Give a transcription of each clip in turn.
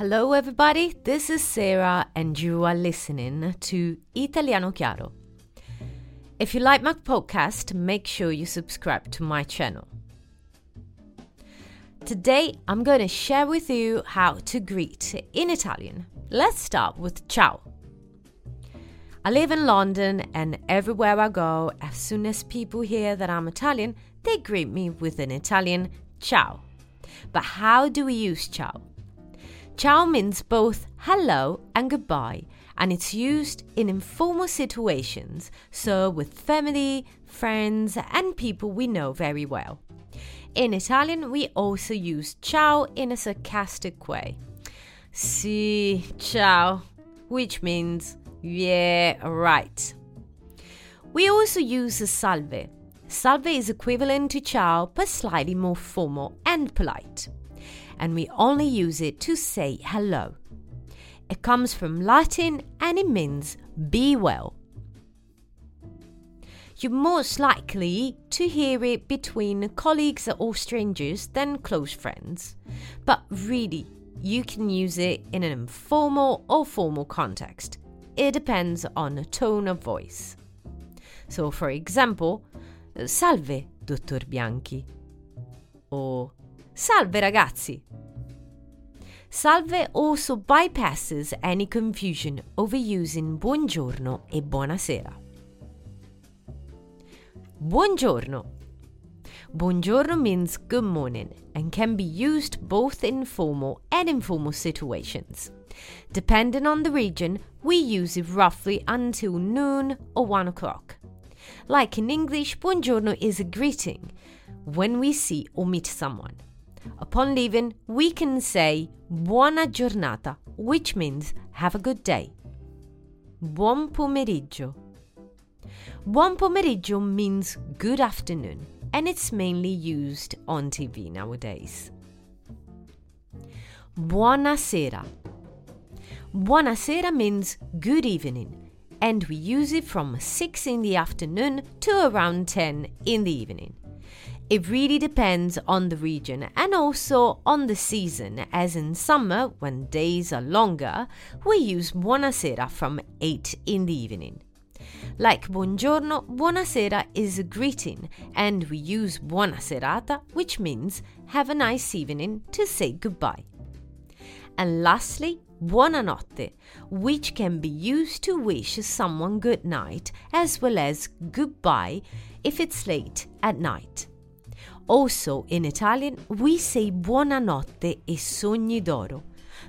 Hello, everybody. This is Sarah, and you are listening to Italiano Chiaro. If you like my podcast, make sure you subscribe to my channel. Today, I'm going to share with you how to greet in Italian. Let's start with ciao. I live in London, and everywhere I go, as soon as people hear that I'm Italian, they greet me with an Italian ciao. But how do we use ciao? Ciao means both hello and goodbye, and it's used in informal situations, so with family, friends, and people we know very well. In Italian, we also use ciao in a sarcastic way. Si, ciao, which means yeah, right. We also use a salve. Salve is equivalent to ciao but slightly more formal and polite and we only use it to say hello. It comes from Latin and it means be well. You're most likely to hear it between colleagues or strangers than close friends, but really, you can use it in an informal or formal context. It depends on the tone of voice. So, for example, Salve, dottor Bianchi, or Salve ragazzi! Salve also bypasses any confusion over using buongiorno e buonasera. Buongiorno. Buongiorno means good morning and can be used both in formal and informal situations. Depending on the region, we use it roughly until noon or 1 o'clock. Like in English, buongiorno is a greeting when we see or meet someone. Upon leaving, we can say buona giornata, which means have a good day. Buon pomeriggio. Buon pomeriggio means good afternoon, and it's mainly used on TV nowadays. Buonasera. Buonasera means good evening, and we use it from 6 in the afternoon to around 10 in the evening. It really depends on the region and also on the season, as in summer, when days are longer, we use buonasera from 8 in the evening. Like buongiorno, buonasera is a greeting, and we use buona serata, which means have a nice evening to say goodbye. And lastly, buonanotte, which can be used to wish someone good night as well as goodbye if it's late at night. Also, in Italian, we say buonanotte e sogni d'oro.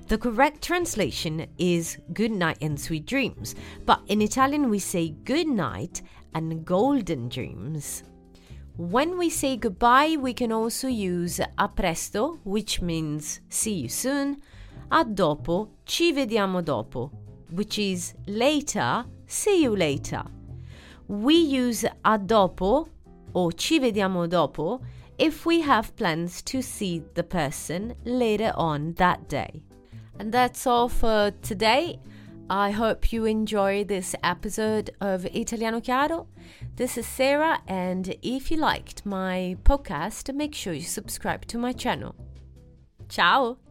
The correct translation is good night and sweet dreams, but in Italian we say good night and golden dreams. When we say goodbye, we can also use a presto, which means see you soon, a dopo, ci vediamo dopo, which is later, see you later. We use a dopo or ci vediamo dopo if we have plans to see the person later on that day. And that's all for today. I hope you enjoy this episode of Italiano Chiaro. This is Sarah, and if you liked my podcast, make sure you subscribe to my channel. Ciao!